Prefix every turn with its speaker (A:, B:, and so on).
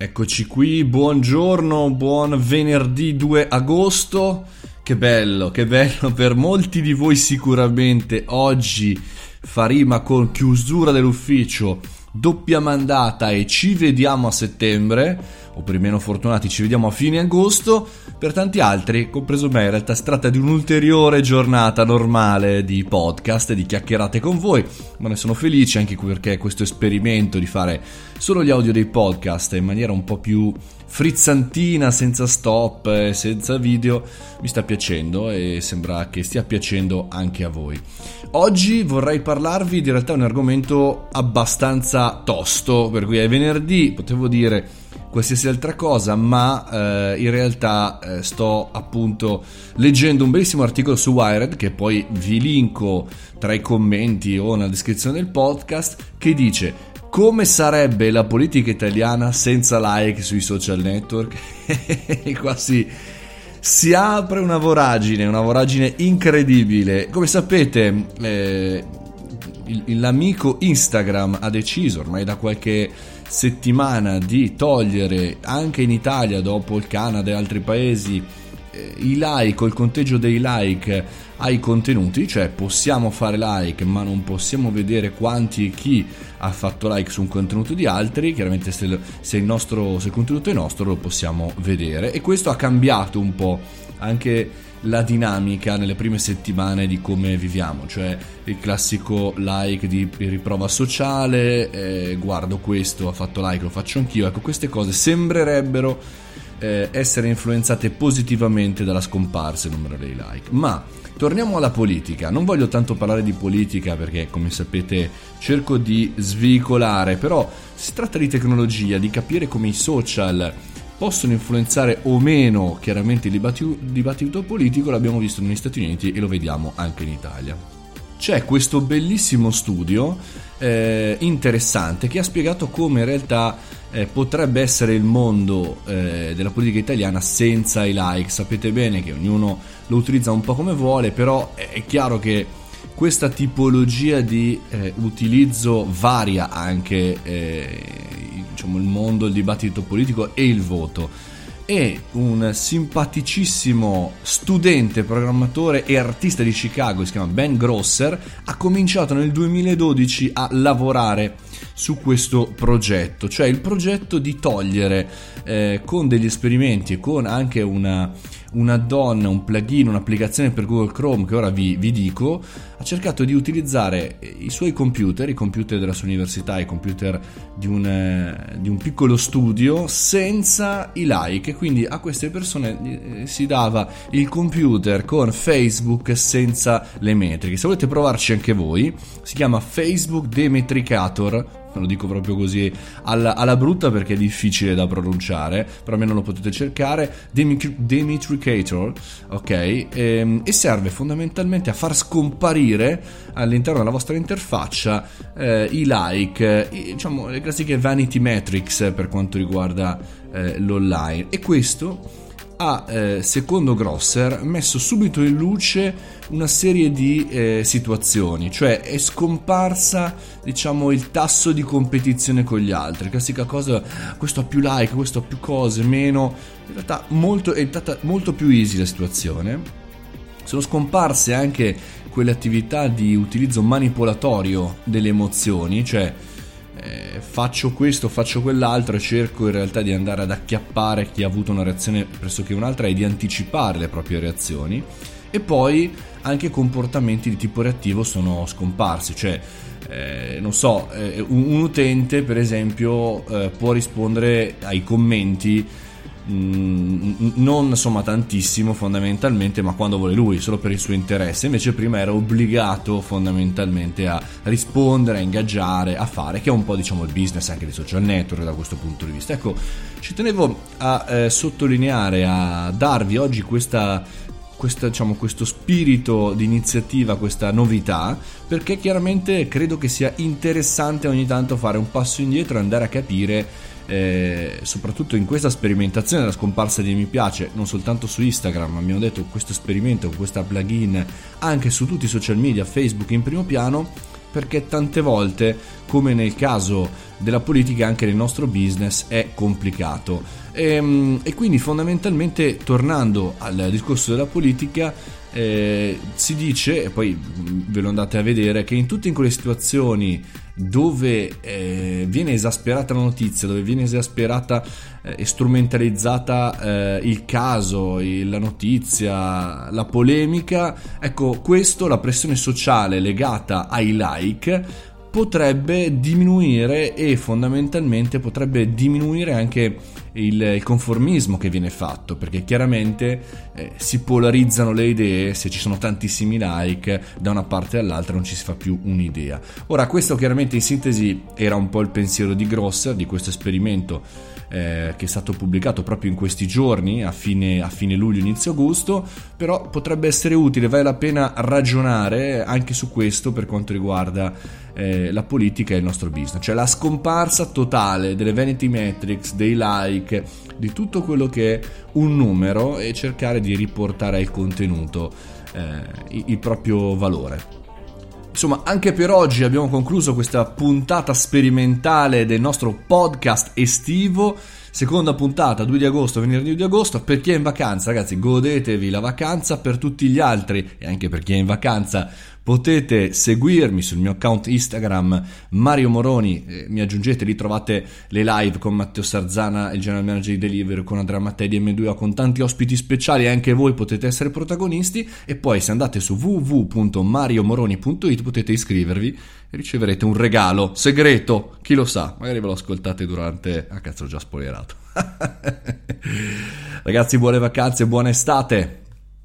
A: Eccoci qui, buongiorno, buon venerdì 2 agosto. Che bello, che bello per molti di voi sicuramente oggi fa rima con chiusura dell'ufficio, doppia mandata e ci vediamo a settembre, o per i meno fortunati ci vediamo a fine agosto, per tanti altri, compreso me, in realtà si tratta di un'ulteriore giornata normale di podcast e di chiacchierate con voi, ma ne sono felice anche perché questo esperimento di fare solo gli audio dei podcast in maniera un po' più frizzantina, senza stop, senza video, mi sta piacendo e sembra che stia piacendo anche a voi. Oggi vorrei parlarvi di realtà un argomento abbastanza tosto, per cui è venerdì, potevo dire qualsiasi altra cosa, ma eh, in realtà eh, sto appunto leggendo un bellissimo articolo su Wired che poi vi linko tra i commenti o nella descrizione del podcast che dice come sarebbe la politica italiana senza like sui social network? e qua si, si, apre una voragine, una voragine incredibile. Come sapete, eh, l'amico Instagram ha deciso ormai da qualche settimana di togliere anche in Italia, dopo il Canada e altri paesi, eh, i like il conteggio dei like ai contenuti, cioè possiamo fare like ma non possiamo vedere quanti e chi ha fatto like su un contenuto di altri, chiaramente se, se, il, nostro, se il contenuto è nostro lo possiamo vedere. E questo ha cambiato un po' anche la dinamica nelle prime settimane di come viviamo, cioè il classico like di riprova sociale, eh, guardo questo, ha fatto like, lo faccio anch'io, ecco queste cose sembrerebbero eh, essere influenzate positivamente dalla scomparsa del numero dei like, ma torniamo alla politica, non voglio tanto parlare di politica perché come sapete cerco di svicolare, però si tratta di tecnologia, di capire come i social possono influenzare o meno chiaramente il dibattito, politico, l'abbiamo visto negli Stati Uniti e lo vediamo anche in Italia. C'è questo bellissimo studio eh, interessante che ha spiegato come in realtà eh, potrebbe essere il mondo eh, della politica italiana senza i like. Sapete bene che ognuno lo utilizza un po' come vuole, però è chiaro che questa tipologia di eh, utilizzo varia anche eh, diciamo, il mondo, il dibattito politico e il voto. E un simpaticissimo studente, programmatore e artista di Chicago, si chiama Ben Grosser, ha cominciato nel 2012 a lavorare su questo progetto, cioè il progetto di togliere eh, con degli esperimenti e con anche una un add-on, un plugin, un'applicazione per Google Chrome che ora vi, vi, dico, ha cercato di utilizzare i suoi computer, i computer della sua università, i computer di un, eh, di un piccolo studio, senza i like. Quindi a queste persone eh, si dava il computer con Facebook senza le metriche. Se volete provarci anche voi, si chiama Facebook Demetricator lo dico proprio così alla, alla, brutta perché è difficile da pronunciare, però almeno lo potete cercare, Demitricator, ok? E, ehm, e, serve fondamentalmente a far scomparire all'interno della vostra interfaccia eh, i like, i, diciamo le classiche vanity metrics per quanto riguarda eh, l'online. E questo ha, eh, secondo Grosser, messo subito in luce una serie di eh, situazioni, cioè è scomparsa, diciamo, il tasso di competizione con gli altri. Classica cosa, questo ha più like, questo ha più cose, meno. In realtà molto, è stata molto più easy la situazione. Sono scomparse anche quelle attività di utilizzo manipolatorio delle emozioni, cioè eh, faccio questo, faccio quell'altro e cerco in realtà di andare ad acchiappare chi ha avuto una reazione pressoché un'altra e di anticipare le proprie reazioni. E poi anche comportamenti di tipo reattivo sono scomparsi, cioè eh, non so, eh, un, un, utente per esempio eh, può rispondere ai commenti Mm, non insomma tantissimo fondamentalmente, ma quando vuole lui, solo per il suo interesse. Invece prima era obbligato fondamentalmente a rispondere, a ingaggiare, a fare, che è un po' diciamo il business anche dei social network da questo punto di vista. Ecco, ci tenevo a eh, sottolineare, a darvi oggi questa questa, diciamo, questo spirito di iniziativa, questa novità, perché chiaramente credo che sia interessante ogni tanto fare un passo indietro e andare a capire eh, soprattutto in questa sperimentazione della scomparsa di mi piace, non soltanto su Instagram, ma abbiamo detto questo esperimento, questa plugin anche su tutti i social media, Facebook in primo piano, perché tante volte, come nel caso della politica, anche nel nostro business è complicato. E, ehm, e quindi fondamentalmente, tornando al discorso della politica, eh, si dice, e poi ve lo andate a vedere, che in tutte quelle situazioni dove eh, viene esasperata la notizia, dove viene esasperata eh, e strumentalizzata eh, il caso, il, la notizia, la polemica, ecco questo, la pressione sociale legata ai like potrebbe diminuire e fondamentalmente potrebbe diminuire anche il, conformismo che viene fatto perché chiaramente eh, si polarizzano le idee se ci sono tantissimi like da una parte all'altra non ci si fa più un'idea. Ora questo chiaramente in sintesi era un po' il pensiero di Grosser di questo esperimento eh, che è stato pubblicato proprio in questi giorni, a fine, a fine luglio, inizio agosto, però potrebbe essere utile, vale la pena ragionare anche su questo per quanto riguarda eh, la politica e il nostro business, cioè la scomparsa totale delle vanity metrics, dei like, di tutto quello che è un numero e cercare di riportare al contenuto eh, il proprio valore. Insomma, anche per oggi abbiamo concluso questa puntata sperimentale del nostro podcast estivo. Seconda puntata, 2 di agosto, venerdì 2 di agosto. Per chi è in vacanza, ragazzi, godetevi la vacanza. Per tutti gli altri, e anche per chi è in vacanza, potete seguirmi sul mio account Instagram Mario Moroni, eh, mi aggiungete, lì trovate le live con Matteo Sarzana, il general manager di Delivery, con Andrea Mattei di M2, con tanti ospiti speciali, anche voi potete essere protagonisti e poi se andate su www.mariomoroni.it potete iscrivervi e riceverete un regalo segreto, chi lo sa, magari ve lo ascoltate durante... Ah cazzo, ho già spoilerato. Ragazzi, buone vacanze, buona estate!